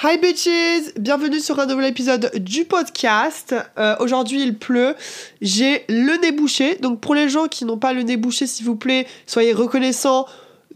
Hi bitches, bienvenue sur un nouvel épisode du podcast. Euh, aujourd'hui il pleut, j'ai le nez bouché, donc pour les gens qui n'ont pas le nez bouché, s'il vous plaît, soyez reconnaissants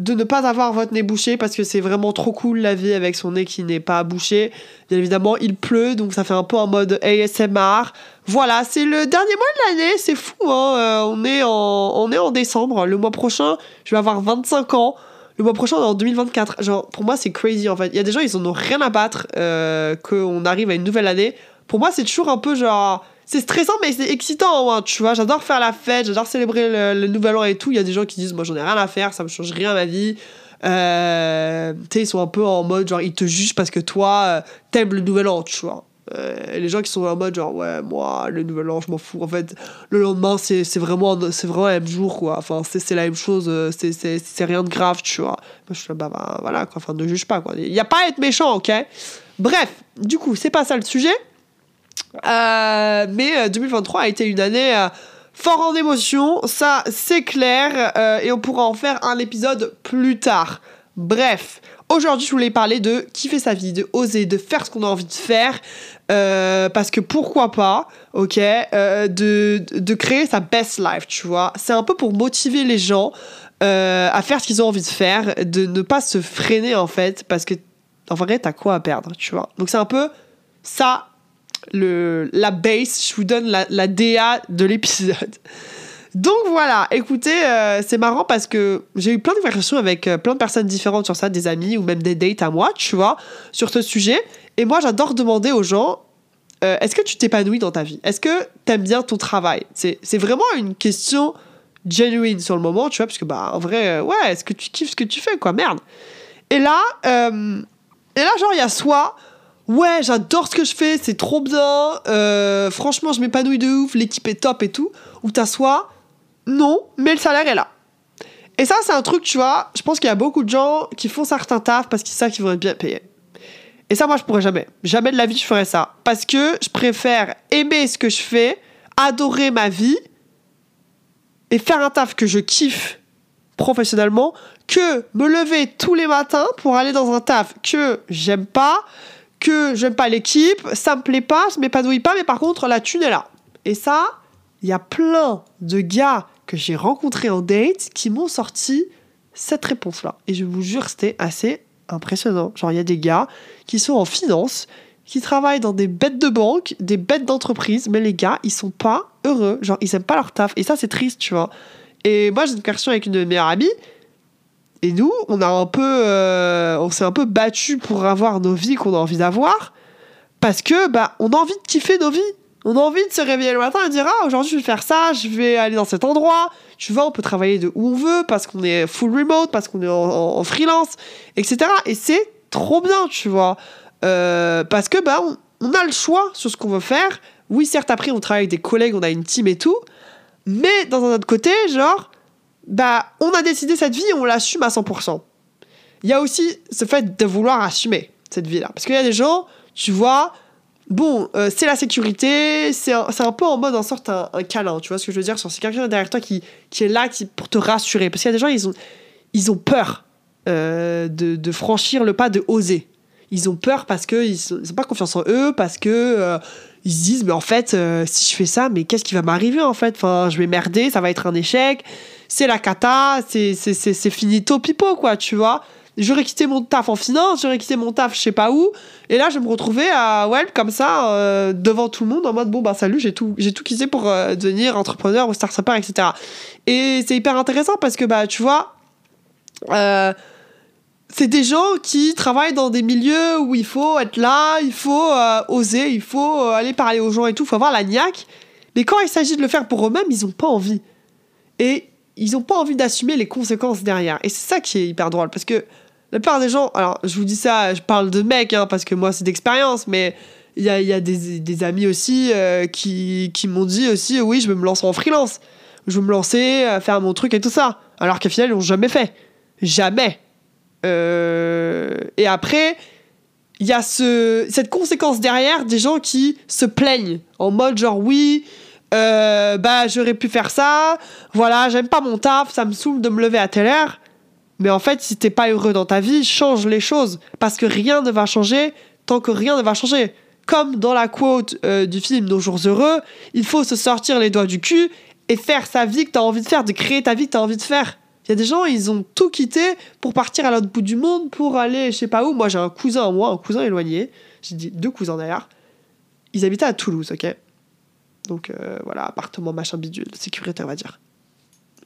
de ne pas avoir votre nez bouché parce que c'est vraiment trop cool la vie avec son nez qui n'est pas bouché. Bien évidemment, il pleut, donc ça fait un peu en mode ASMR. Voilà, c'est le dernier mois de l'année, c'est fou, hein. Euh, on, est en, on est en décembre, le mois prochain, je vais avoir 25 ans. Le mois prochain, on est en 2024. Genre, pour moi, c'est crazy en fait. Il y a des gens, ils en ont rien à battre euh, qu'on arrive à une nouvelle année. Pour moi, c'est toujours un peu genre. C'est stressant, mais c'est excitant, hein, tu vois. J'adore faire la fête, j'adore célébrer le, nouvel an et tout. Il y a des gens qui disent, moi, j'en ai rien à faire, ça me change rien à ma vie. Euh, tu sais, ils sont un peu en mode, genre, ils te jugent parce que toi, euh, t'aimes le nouvel an, tu vois. Euh, les gens qui sont en mode genre ouais moi le nouvel an je m'en fous. En fait le lendemain c'est vraiment c'est vraiment le même jour quoi. Enfin c'est la même chose euh, c'est rien de grave tu vois. Moi je suis bah, bah, voilà quoi. Enfin ne juge pas quoi. Il y a pas à être méchant ok? Bref du coup c'est pas ça le sujet. Euh, mais 2023 a été une année fort en émotion ça c'est clair et on pourra en faire un épisode plus tard. Bref Aujourd'hui, je voulais parler de kiffer sa vie, de oser, de faire ce qu'on a envie de faire. Euh, parce que pourquoi pas, ok, euh, de, de, créer sa best life, tu vois. C'est un peu pour motiver les gens euh, à faire ce qu'ils ont envie de faire, de ne pas se freiner en fait, parce que en vrai, t'as quoi à perdre, tu vois. Donc c'est un peu ça, le, la base, je vous donne la, la DA de l'épisode. Donc voilà, écoutez, c'est marrant parce que j'ai eu plein de conversations avec plein de personnes différentes sur ça, des amis ou même des dates à moi, tu vois, sur ce sujet. Et moi, j'adore demander aux gens, euh, est-ce que tu t'épanouis dans ta vie? Est-ce que t'aimes bien ton travail? C'est vraiment une question genuine sur le moment, tu vois, parce que bah en vrai, ouais, est-ce que tu kiffes ce que tu fais, quoi, merde. Et là, et là, genre, il y a soit ouais, j'adore ce que je fais, c'est trop bien, franchement, je m'épanouis de ouf, l'équipe est top et tout. Ou t'as soit, non, mais le salaire est là. Et ça, c'est un truc, tu vois, je pense qu'il y a beaucoup de gens qui font certains tafs parce qu'ils savent qu'ils vont être bien payés. Et ça, moi, je pourrais jamais. Jamais de la vie, je ferais ça. Parce que je préfère aimer ce que je fais, adorer ma vie et faire un taf que je kiffe professionnellement que me lever tous les matins pour aller dans un taf que j'aime pas, que j'aime pas l'équipe, ça me plaît pas, je m'épanouis pas, mais par contre, la thune est là. Et ça, il y a plein de gars que j'ai rencontrés en date qui m'ont sorti cette réponse-là. Et je vous jure, c'était assez impressionnant. Genre, il y a des gars qui sont en finance, qui travaillent dans des bêtes de banque, des bêtes d'entreprise, mais les gars, ils sont pas heureux. Genre, ils aiment pas leur taf. Et ça, c'est triste, tu vois. Et moi, j'ai une question avec une de mes meilleures amies. Et nous, on a un peu, euh, on s'est un peu battu pour avoir nos vies qu'on a envie d'avoir, parce que bah, on a envie de kiffer nos vies. On a envie de se réveiller le matin et dire Ah, aujourd'hui je vais faire ça, je vais aller dans cet endroit. Tu vois, on peut travailler de où on veut parce qu'on est full remote, parce qu'on est en, freelance, etc. Et c'est trop bien, tu vois. Euh, parce que, bah, on, a le choix sur ce qu'on veut faire. Oui, certes, après, on travaille avec des collègues, on a une team et tout. Mais dans un autre côté, genre, bah, on a décidé cette vie on l'assume à 100%. Il y a aussi ce fait de vouloir assumer cette vie-là. Parce qu'il y a des gens, tu vois, bon, euh, c'est la sécurité, c'est un, un, peu en mode en sorte un, câlin, tu vois ce que je veux dire? C'est quelqu'un derrière toi qui, qui est là qui, pour te rassurer. Parce qu'il y a des gens, ils ont, ils ont peur euh, de, de, franchir le pas, de oser. Ils ont peur parce qu'ils n'ont pas confiance en eux, parce que euh, ils se disent, mais en fait, si je fais ça, mais qu'est-ce qui va m'arriver en fait? Enfin, je vais merder, ça va être un échec, c'est la cata, c'est finito pipo, quoi, tu vois? J'aurais quitté mon taf en finance, j'aurais quitté mon taf je sais pas où, et là je me retrouvais à ouais comme ça euh, devant tout le monde en mode bon bah salut j'ai tout j'ai tout quitté pour euh, devenir entrepreneur ou start etc. Et c'est hyper intéressant parce que bah tu vois euh, c'est des gens qui travaillent dans des milieux où il faut être là, il faut oser, il faut aller parler aux gens et tout, il faut avoir la niaque. Mais quand il s'agit de le faire pour eux-mêmes, ils ont pas envie. Et ils ont pas envie d'assumer les conséquences derrière. Et c'est ça qui est hyper drôle parce que la plupart des gens, alors je vous dis ça, je parle de mecs, hein, parce que moi c'est d'expérience, mais il y a, des, amis aussi euh, qui, m'ont dit aussi, oui, je veux me lancer en freelance, je veux me lancer, à faire mon truc et tout ça. Alors qu'au final, ils l'ont jamais fait. Jamais. Euh, et après, il y a ce, cette conséquence derrière des gens qui se plaignent en mode genre, oui, euh, bah j'aurais pu faire ça, voilà, j'aime pas mon taf, ça me saoule de me lever à telle heure. Mais en fait, si t'es pas heureux dans ta vie, change les choses. Parce que rien ne va changer tant que rien ne va changer. Comme dans la quote euh, du film Nos jours heureux, il faut se sortir les doigts du cul et faire sa vie que tu as envie de faire, de créer ta vie que tu as envie de faire. Il y a des gens, ils ont tout quitté pour partir à l'autre bout du monde, pour aller je sais pas où. Moi, j'ai un cousin, moi, un cousin éloigné. J'ai dit deux cousins d'ailleurs. Ils habitaient à Toulouse, ok? Donc euh, voilà, appartement, machin bidule, sécurité, on va dire.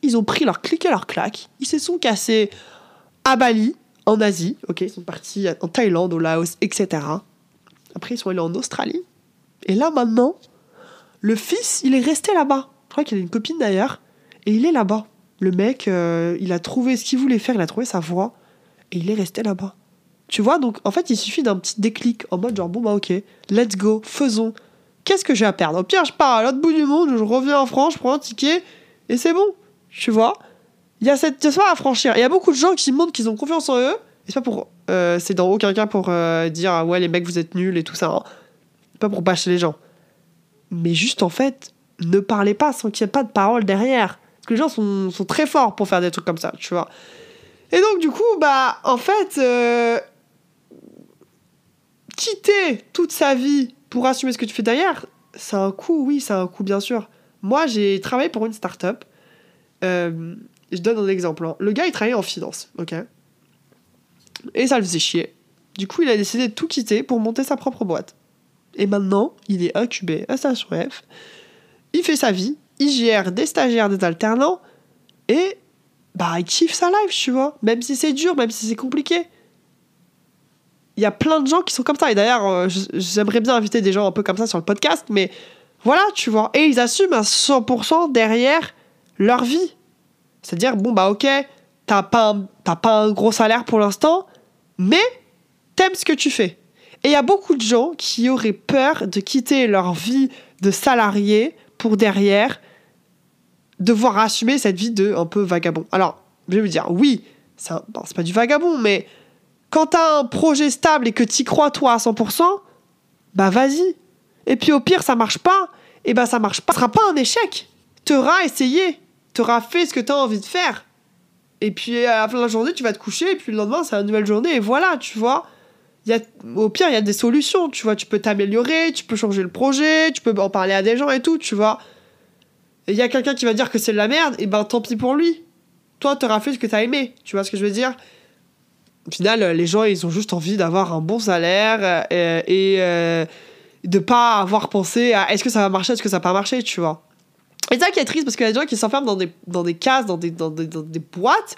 Ils ont pris leur clic et leur claque. Ils se sont cassés à Bali, en Asie, ok Ils sont partis en Thaïlande, au Laos, etc. Après, ils sont allés en Australie. Et là, maintenant, le fils, il est resté là-bas. Je crois qu'il a une copine d'ailleurs. Et il est là-bas. Le mec, euh, il a trouvé ce qu'il voulait faire, il a trouvé sa voie. Et il est resté là-bas. Tu vois, donc en fait, il suffit d'un petit déclic en mode genre, bon bah ok, let's go, faisons. Qu'est-ce que j'ai à perdre? Au pire, je pars à l'autre bout du monde, je reviens en France, je prends un ticket, et c'est bon. Tu vois Il y a cette ça à franchir. Il y a beaucoup de gens qui montrent qu'ils ont confiance en eux, et c'est pas pour. Euh, c'est dans aucun cas pour euh, dire, ah ouais, les mecs, vous êtes nuls et tout ça. Hein. Pas pour bâcher les gens. Mais juste en fait, ne parlez pas sans qu'il n'y ait pas de parole derrière. Parce que les gens sont, sont, très forts pour faire des trucs comme ça, tu vois. Et donc, du coup, bah, en fait. Euh, quitter toute sa vie pour assumer ce que tu fais derrière, c'est un coût, oui, c'est un coût, bien sûr. Moi, j'ai travaillé pour une start-up. Euh, je donne un exemple. Hein. Le gars, il travaillait en finance, ok Et ça le faisait chier. Du coup, il a décidé de tout quitter pour monter sa propre boîte. Et maintenant, il est incubé à Station F. Il fait sa vie. Il gère des stagiaires, des alternants. Et bah, il kiffe sa life, tu vois. Même si c'est dur, même si c'est compliqué il y a plein de gens qui sont comme ça. Et d'ailleurs, euh, j'aimerais bien inviter des gens un peu comme ça sur le podcast, mais voilà, tu vois. Et ils assument à 100% derrière leur vie. C'est-à-dire, bon, bah ok, t'as pas, un, pas un gros salaire pour l'instant, mais t'aimes ce que tu fais. Et il y a beaucoup de gens qui auraient peur de quitter leur vie de salarié pour derrière devoir assumer cette vie de un peu vagabond. Alors, je vais me dire, oui, c'est pas du vagabond, mais quand t'as un projet stable et que t'y crois toi à 100%, bah vas-y. Et puis au pire, ça marche pas, et bah ça marche pas. Ça sera pas un échec. T'auras essayé. T'auras fait ce que t'as envie de faire. Et puis à la fin de la journée, tu vas te coucher, et puis le lendemain, c'est une nouvelle journée, et voilà, tu vois. Y a, au pire, il y a des solutions, tu vois. Tu peux t'améliorer, tu peux changer le projet, tu peux en parler à des gens et tout, tu vois. Il y a quelqu'un qui va dire que c'est de la merde, et ben tant pis pour lui. Toi, t'auras fait ce que t'as aimé, tu vois ce que je veux dire? Au final, les gens, ils ont juste envie d'avoir un bon salaire euh, et, euh, de pas avoir pensé à est-ce que ça va marcher, est-ce que ça va pas marcher, tu vois. Et ça qui est triste parce qu'il y a des gens qui s'enferment dans des, dans des cases, dans des, dans, des, dans des boîtes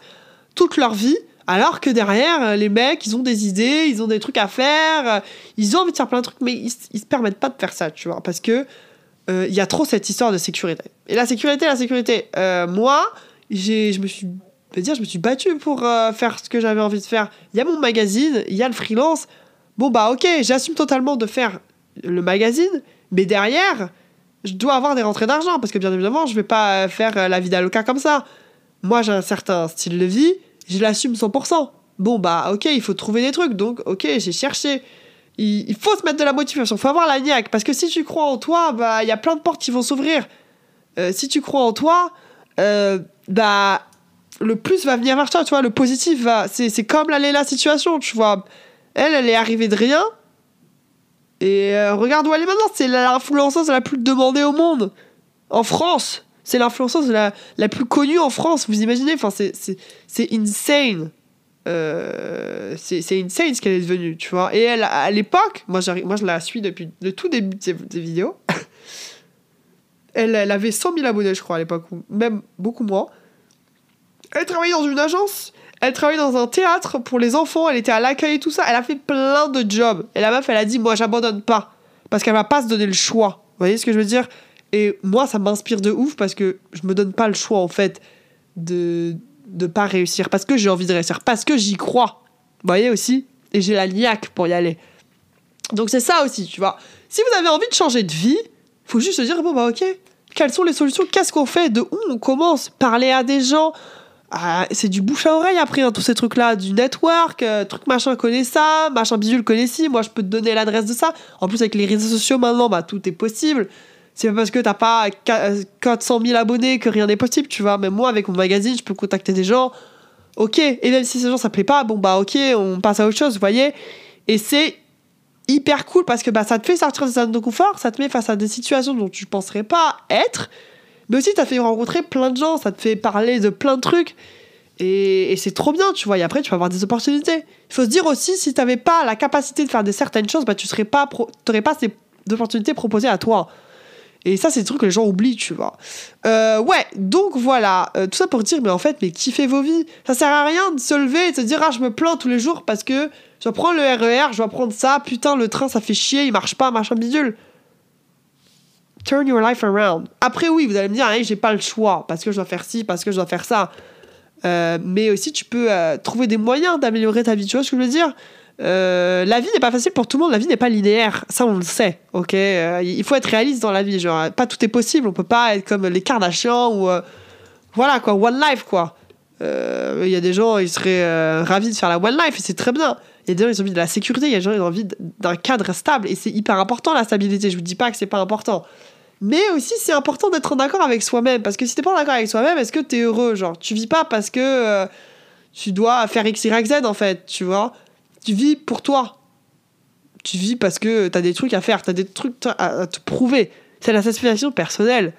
toute leur vie, alors que derrière, les mecs, ils ont des idées, ils ont des trucs à faire, ils ont envie de faire plein de trucs, mais ils, ils se permettent pas de faire ça, tu vois, parce que euh, il y a trop cette histoire de sécurité. Et la sécurité, la sécurité. moi, je me suis dire, je me suis battue pour euh, faire ce que j'avais envie de faire. Il y a mon magazine, il y a le freelance. Bon, bah ok, j'assume totalement de faire le magazine, mais derrière, je dois avoir des rentrées d'argent, parce que bien évidemment, je vais pas faire euh, la vie d'Aloca comme ça. Moi, j'ai un certain style de vie, je l'assume 100%. Bon, bah ok, il faut trouver des trucs, donc ok, j'ai cherché. Il, faut se mettre de la motivation, faut avoir la niaque, parce que si tu crois en toi, bah il y a plein de portes qui vont s'ouvrir. Euh, si tu crois en toi, bah le plus va venir vers toi, tu vois, le positif va. C'est comme la la situation, tu vois. Elle, elle est arrivée de rien. Et euh, regarde où elle est maintenant. C'est l'influenceuse la plus demandée au monde. En France. C'est l'influenceuse la, la plus connue en France. Vous imaginez Enfin, c'est insane. Euh, c'est insane ce qu'elle est devenue, tu vois. Et elle, à l'époque, moi, moi je la suis depuis le tout début de ses, vidéos. elle, elle avait 100 000 abonnés, je crois, à l'époque, même beaucoup moins. Elle travaillait dans une agence, elle travaillait dans un théâtre pour les enfants, elle était à l'accueil et tout ça. Elle a fait plein de jobs. Et la meuf, elle a dit Moi, j'abandonne pas. Parce qu'elle va pas se donner le choix. Vous voyez ce que je veux dire? Et moi, ça m'inspire de ouf parce que je me donne pas le choix, en fait, de de pas réussir. Parce que j'ai envie de réussir. Parce que j'y crois. Vous voyez aussi? Et j'ai la niaque pour y aller. Donc c'est ça aussi, tu vois. Si vous avez envie de changer de vie, faut juste se dire Bon, bah ok. Quelles sont les solutions? Qu'est-ce qu'on fait? De où on commence? Parler à des gens? Ah, c'est du bouche à oreille après, hein, tous ces trucs-là, du network, euh, truc machin connaît ça, machin bidule connaît ci, moi je peux te donner l'adresse de ça. En plus, avec les réseaux sociaux maintenant, bah tout est possible. C'est pas parce que t'as pas 400 000 abonnés que rien n'est possible, tu vois. Même moi, avec mon magazine, je peux contacter des gens. Ok, et même si ces gens ça plaît pas, bon bah ok, on passe à autre chose, vous voyez. Et c'est hyper cool parce que bah, ça te fait sortir de zone de confort, ça te met face à des situations dont tu penserais pas être, mais aussi ça fait rencontrer plein de gens, ça te fait parler de plein de trucs. Et, c'est trop bien, tu vois. Et après, tu vas avoir des opportunités. Il faut se dire aussi, si tu n'avais pas la capacité de faire des certaines choses, bah, tu n'aurais pas, pas ces opportunités proposées à toi. Et ça, c'est des trucs que les gens oublient, tu vois. Euh, ouais, donc voilà. Euh, tout ça pour dire, mais en fait, mais kiffez vos vies. Ça sert à rien de se lever et de se dire, ah, je me plains tous les jours parce que je dois prendre le RER, e je dois prendre ça, putain, le train, ça fait chier, il marche pas, machin bidule. Turn your life around. Après, oui, vous allez me dire, hey, j'ai pas le choix parce que je dois faire ci, parce que je dois faire ça. Euh, mais aussi, tu peux trouver des moyens d'améliorer ta vie, tu vois ce que je veux dire? Euh, la vie n'est pas facile pour tout le monde, la vie n'est pas linéaire, ça on le sait, ok? Euh, Il faut être réaliste dans la vie, genre pas tout est possible, on peut pas être comme les Kardashians ou euh, voilà quoi, one life quoi. Il y a des gens, ils seraient ravis de faire la one life et c'est très bien. Il y a des gens, ils ont envie de la sécurité, il y a des gens, ils ont envie d'un cadre stable et c'est hyper important la stabilité. Je vous dis pas que c'est pas important. Mais aussi, c'est important d'être en accord avec soi-même. Parce que si t'es pas en accord avec soi-même, est-ce que t'es heureux? Genre, tu vis pas parce que tu dois faire X, Y, Z, en fait, tu vois? Tu vis pour toi. Tu vis parce que tu as des trucs à faire, tu as des trucs à, te prouver. C'est la satisfaction personnelle.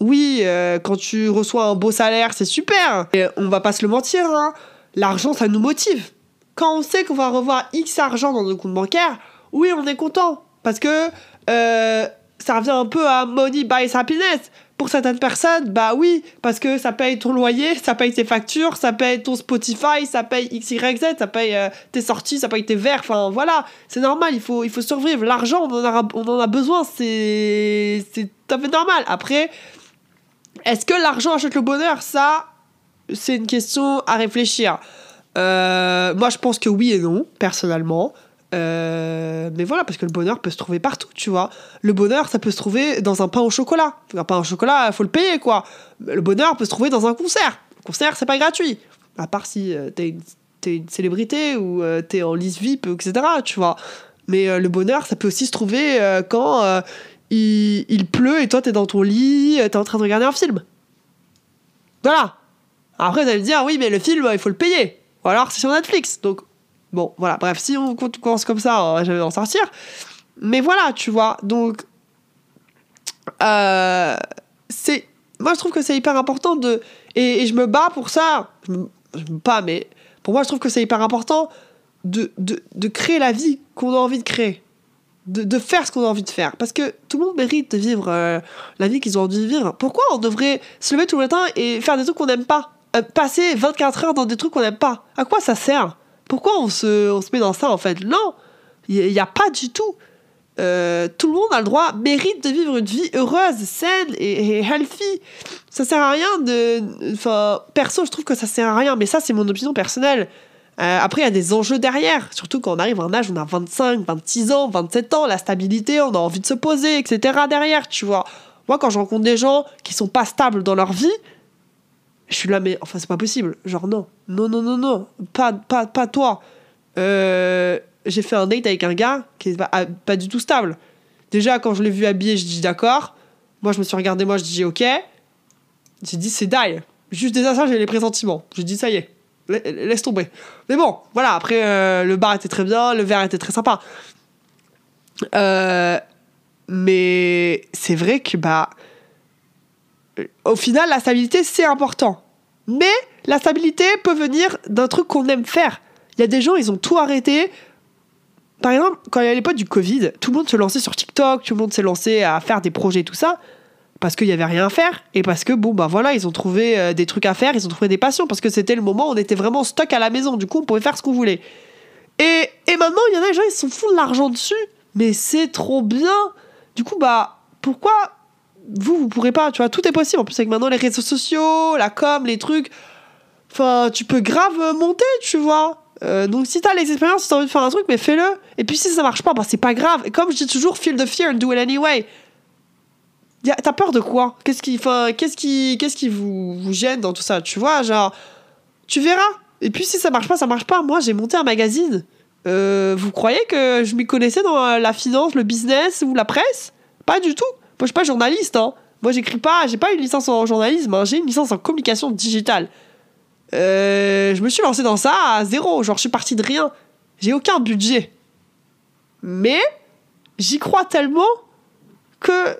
Oui, euh, quand tu reçois un beau salaire, c'est super. Et on va pas se le mentir, hein. l'argent, ça nous motive. Quand on sait qu'on va revoir X argent dans nos comptes bancaires, oui, on est content. Parce que euh, ça revient un peu à money buys happiness. Pour certaines personnes, bah oui, parce que ça paye ton loyer, ça paye tes factures, ça paye ton Spotify, ça paye XYZ, ça paye euh, tes sorties, ça paye tes verres, enfin voilà, c'est normal, il faut, il faut survivre. L'argent, on, en a, on en a besoin, c'est tout à fait normal. Après, est-ce que l'argent achète le bonheur? Ça, c'est une question à réfléchir. Euh, moi, je pense que oui et non, personnellement. Euh, mais voilà, parce que le bonheur peut se trouver partout, tu vois. Le bonheur, ça peut se trouver dans un pain au chocolat. Un pain au chocolat, il faut le payer, quoi. Le bonheur peut se trouver dans un concert. Le concert, c'est pas gratuit. À part si euh, t'es une, célébrité ou euh, t'es en liste VIP, etc., tu vois. Mais le bonheur, ça peut aussi se trouver quand il, il, pleut et toi, t'es dans ton lit, t'es en train de regarder un film. Voilà. Après, vous allez me dire, oui, mais le film, il faut le payer. Ou alors, c'est sur Netflix. Donc, Bon, voilà, bref, si on commence comme ça, on va jamais en sortir. Mais voilà, tu vois, donc. Euh, c'est. Moi, je trouve que c'est hyper important de. Et, je me bats pour ça. Je me, bats, mais pour moi, je trouve que c'est hyper important de, de, de, créer la vie qu'on a envie de créer. De, de faire ce qu'on a envie de faire. Parce que tout le monde mérite de vivre euh, la vie qu'ils ont envie de vivre. Pourquoi on devrait se lever tout le matin et faire des trucs qu'on n'aime pas? Passer 24 heures dans des trucs qu'on n'aime pas À quoi ça sert? Pourquoi on se, on se met dans ça en fait? Non, il n'y a, pas du tout. Euh, tout le monde a le droit, mérite de vivre une vie heureuse, saine et, healthy. Ça sert à rien de. Enfin, perso, je trouve que ça sert à rien, mais ça, c'est mon opinion personnelle. Euh, après, il y a des enjeux derrière, surtout quand on arrive à un âge, on a 25, 26 ans, 27 ans, la stabilité, on a envie de se poser, etc. derrière, tu vois. Moi, quand je rencontre des gens qui sont pas stables dans leur vie, je suis là, mais enfin, c'est pas possible. Genre, non, non, non, non, non, pas, pas, pas toi. Euh, j'ai fait un date avec un gars qui est pas, pas du tout stable. Déjà, quand je l'ai vu habillé, je dis d'accord. Moi, je me suis regardé, moi, je dis ok. J'ai dit c'est die. Juste déjà ça, j'ai les pressentiments. J'ai dit ça y est, laisse tomber. Mais bon, voilà, après, euh, le bar était très bien, le verre était très sympa. Euh, mais c'est vrai que, bah, au final, la stabilité, c'est important. Mais la stabilité peut venir d'un truc qu'on aime faire. Il y a des gens, ils ont tout arrêté. Par exemple, quand il y a l'époque du Covid, tout le monde se lançait sur TikTok, tout le monde s'est lancé à faire des projets, tout ça, parce qu'il n'y avait rien à faire. Et parce que, bon, bah voilà, ils ont trouvé euh, des trucs à faire, ils ont trouvé des passions, parce que c'était le moment où on était vraiment stock à la maison. Du coup, on pouvait faire ce qu'on voulait. Et, et maintenant, il y en a des gens, ils sont fous de l'argent dessus. Mais c'est trop bien. Du coup, bah, pourquoi vous, vous pourrez pas, tu vois, tout est possible. En plus, avec maintenant les réseaux sociaux, la com, les trucs. Enfin, tu peux grave monter, tu vois. Euh, donc, si t'as les expériences, si t'as envie de faire un truc, mais fais-le. Et puis, si ça marche pas, bah, c'est pas grave. Et comme je dis toujours, feel the fear and do it anyway. T'as peur de quoi? Qu'est-ce qui, qu'est-ce qui, qu'est-ce qui vous, vous gêne dans tout ça? Tu vois, genre, tu verras. Et puis, si ça marche pas, ça marche pas. Moi, j'ai monté un magazine. Euh, vous croyez que je m'y connaissais dans la finance, le business ou la presse? Pas du tout. Moi, je suis pas journaliste, hein. Moi, j'écris pas, j'ai pas une licence en journalisme, hein. j'ai une licence en communication digitale. Euh, je me suis lancé dans ça à zéro, genre je suis parti de rien. J'ai aucun budget. Mais j'y crois tellement que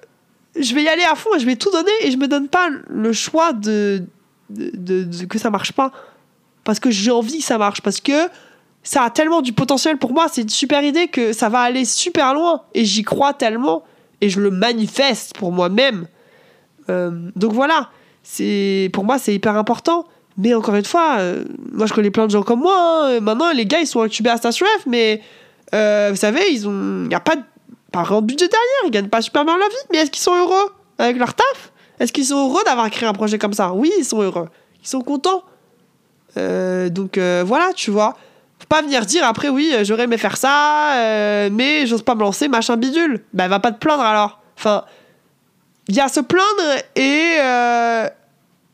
je vais y aller à fond et je vais tout donner et je me donne pas le choix de, de, que ça marche pas. Parce que j'ai envie que ça marche. Parce que ça a tellement du potentiel pour moi. C'est une super idée que ça va aller super loin. Et j'y crois tellement. Et je le manifeste pour moi-même. Euh, donc voilà. C'est, pour moi, c'est hyper important. Mais encore une fois, euh, moi je connais plein de gens comme moi. hein. Maintenant, les gars, ils sont incubés à Station F, mais euh, vous savez, ils ont. Il n'y a pas de. Pas de budget derrière, ils gagnent pas super bien leur vie, mais est-ce qu'ils sont heureux avec leur taf? Est-ce qu'ils sont heureux d'avoir créé un projet comme ça? Oui, ils sont heureux. Ils sont contents. Donc voilà, tu vois. Pas venir dire après, oui, euh, j'aurais aimé faire ça, euh, mais j'ose pas me lancer, machin bidule. Bah, va pas te plaindre alors. Enfin, il y a se plaindre et euh,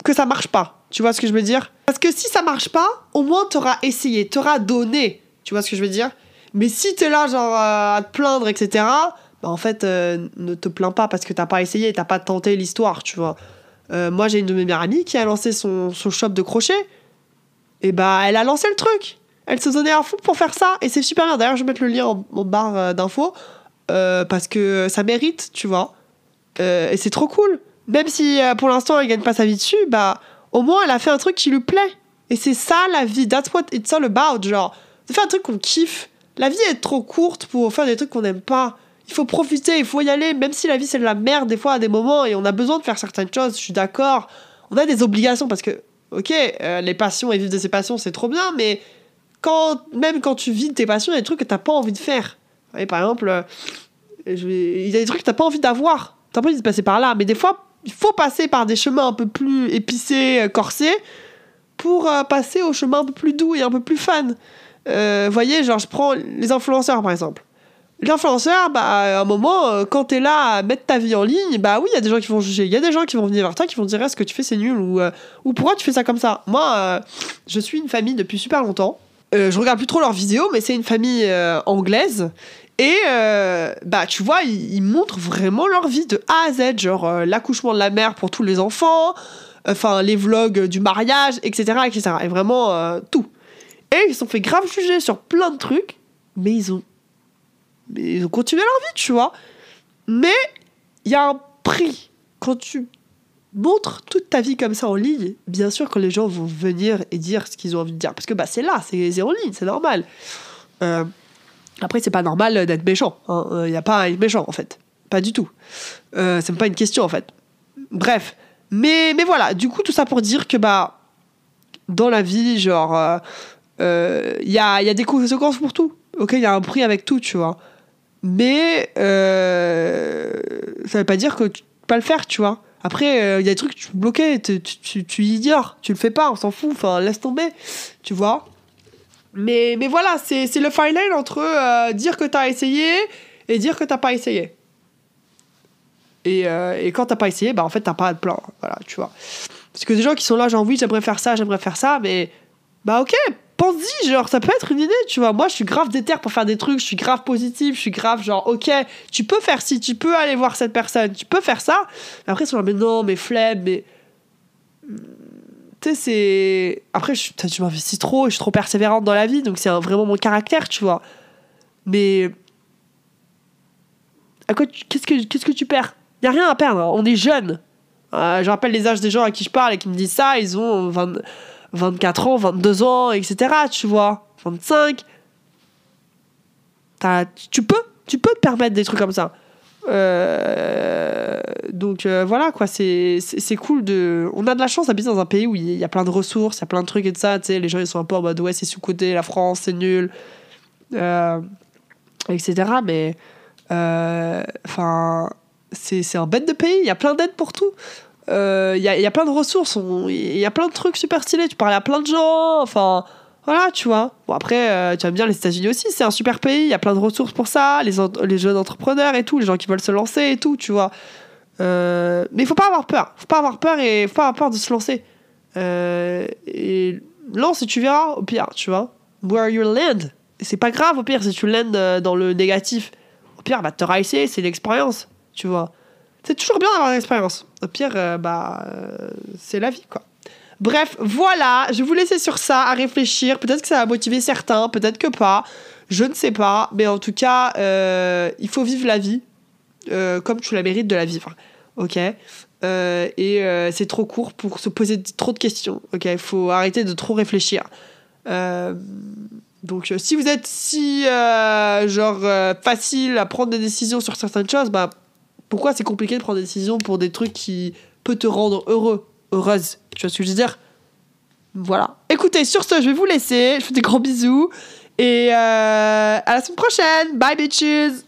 que ça marche pas. Tu vois ce que je veux dire? Parce que si ça marche pas, au moins t'auras essayé, t'auras donné. Tu vois ce que je veux dire? Mais si t'es là, genre, euh, à te plaindre, etc., bah en fait, ne te plains pas parce que t'as pas essayé, t'as pas tenté l'histoire, tu vois. Moi, j'ai une de mes meilleures amies qui a lancé son, son shop de crochet. Et bah, elle a lancé le truc. Elle se donnait à fond pour faire ça. Et c'est super bien. D'ailleurs, je vais mettre le lien en, barre euh, d'infos. euh, parce que ça mérite, tu vois. Euh, et c'est trop cool. Même si pour l'instant elle gagne pas sa vie dessus, bah au moins elle a fait un truc qui lui plaît. Et c'est ça la vie. That's what it's all about. Genre, de faire un truc qu'on kiffe. La vie est trop courte pour faire des trucs qu'on n'aime pas. Il faut profiter, il faut y aller, même si la vie c'est de la merde des fois à des moments et on a besoin de faire certaines choses, je suis d'accord. On a des obligations parce que, ok, les passions et vivre de ses passions c'est trop bien, mais quand, même quand tu vis tes passions, il y a des trucs que t'as pas envie de faire. Voyez, par exemple, euh, il y a des trucs que t'as pas envie d'avoir. T'as pas envie de passer par là. Mais des fois, il faut passer par des chemins un peu plus épicés, euh, corsés, pour euh, passer au chemin un peu plus doux et un peu plus fun. Euh, voyez, genre, je prends les influenceurs, par exemple. L'influenceur, bah, à un moment, quand t'es là à mettre ta vie en ligne, bah oui, il y a des gens qui vont juger. Il y a des gens qui vont venir vers toi, qui vont dire, est-ce que tu fais, c'est nul, ou, ou pourquoi tu fais ça comme ça? Moi, je suis une famille depuis super longtemps. Euh, je regarde plus trop leurs vidéos, mais c'est une famille euh, anglaise. Et euh, bah, tu vois, ils, montrent vraiment leur vie de A à Z, genre l'accouchement de la mère pour tous les enfants, enfin les vlogs du mariage, etc. etc. et vraiment tout. Et ils se sont fait grave juger sur plein de trucs, mais ils ont, mais ils ont continué leur vie, tu vois. Mais il y a un prix quand tu montres toute ta vie comme ça en ligne. Bien sûr que les gens vont venir et dire ce qu'ils ont envie de dire, parce que bah c'est là, c'est en ligne, c'est normal. Euh, après, c'est pas normal d'être méchant. Il n'y a pas à être méchant, en fait. Pas du tout. Euh, c'est pas une question, en fait. Bref. Mais, mais voilà, du coup, tout ça pour dire que, bah, dans la vie, genre, euh, euh, il y, a, il y a des conséquences pour tout. Ok, il y a un prix avec tout, tu vois. Mais euh, ça veut pas dire que tu peux pas le faire, tu vois. Après, euh, il y a des trucs que tu bloquer, tu, tu, tu, tu ignores, tu le fais pas, on s'en fout, enfin, laisse tomber, tu vois. Mais, mais voilà, c'est le fine line entre euh, dire que t'as essayé et dire que t'as pas essayé. Et, euh, et quand t'as pas essayé, bah en fait, t'as pas de plan. Voilà, tu vois. Parce que des gens qui sont là, genre, oui, j'aimerais faire ça, j'aimerais faire ça, mais bah ok, pense-y, genre, ça peut être une idée, tu vois. Moi, je suis grave déter pour faire des trucs, je suis grave positif, je suis grave, genre, ok, tu peux faire ci, tu peux aller voir cette personne, tu peux faire ça. Mais après, ils sont là, mais non, mais flemme, mais. Tu sais, c'est. Après, je, je m'investis trop, je suis trop persévérante dans la vie, donc c'est vraiment mon caractère, tu vois. Mais. À quoi Qu'est-ce que, que tu perds? Y a rien à perdre, on est jeunes. Euh, je rappelle les âges des gens à qui je parle et qui me disent ça, ils ont 20 24 ans, 22 ans, etc. Tu vois, 25. T'as- tu peux, tu peux te permettre des trucs comme ça. Euh, donc euh, voilà quoi, c'est cool de. On a de la chance d'habiter dans un pays où il y a plein de ressources, il y a plein de trucs et de ça. Tu sais, les gens ils sont un peu en mode ouais, c'est sous-côté, la France c'est nul, euh, etc. Mais enfin, c'est un bête de pays, il y a plein d'aides pour tout. Euh, Il y, a, il y a plein de ressources, il y a plein de trucs super stylés, tu parles à plein de gens, enfin voilà, tu vois. Bon, après, euh, tu vas me dire, les États-Unis aussi, c'est un super pays, il y a plein de ressources pour ça, les, jeunes entrepreneurs et tout, les gens qui veulent se lancer et tout, tu vois. Euh, mais il faut pas avoir peur, faut pas avoir peur et faut pas avoir peur de se lancer. Euh, lance et tu verras, au pire, tu vois. Where you land. C'est pas grave, au pire, si tu euh, dans le négatif. Au pire, bah, te essayé, c'est l'expérience, tu vois. C'est toujours bien d'avoir une expérience. Au pire, euh, bah, euh, c'est la vie, quoi. Bref, voilà, je vais vous laisser sur ça à réfléchir. Peut-être que ça va motiver certains, peut-être que pas. Je ne sais pas. Mais en tout cas, euh, il faut vivre la vie comme tu la mérites de la vivre. Ok? Et c'est trop court pour se poser trop de questions. Ok? Il faut arrêter de trop réfléchir. donc, si vous êtes si, genre, facile à prendre des décisions sur certaines choses, bah, pourquoi c'est compliqué de prendre des décisions pour des trucs qui peuvent te rendre heureux heureuse? Tu vois ce que je veux dire? Voilà. Écoutez, sur ce, je vais vous laisser. Je vous fais des gros bisous. Et euh, à la semaine prochaine. Bye, bitches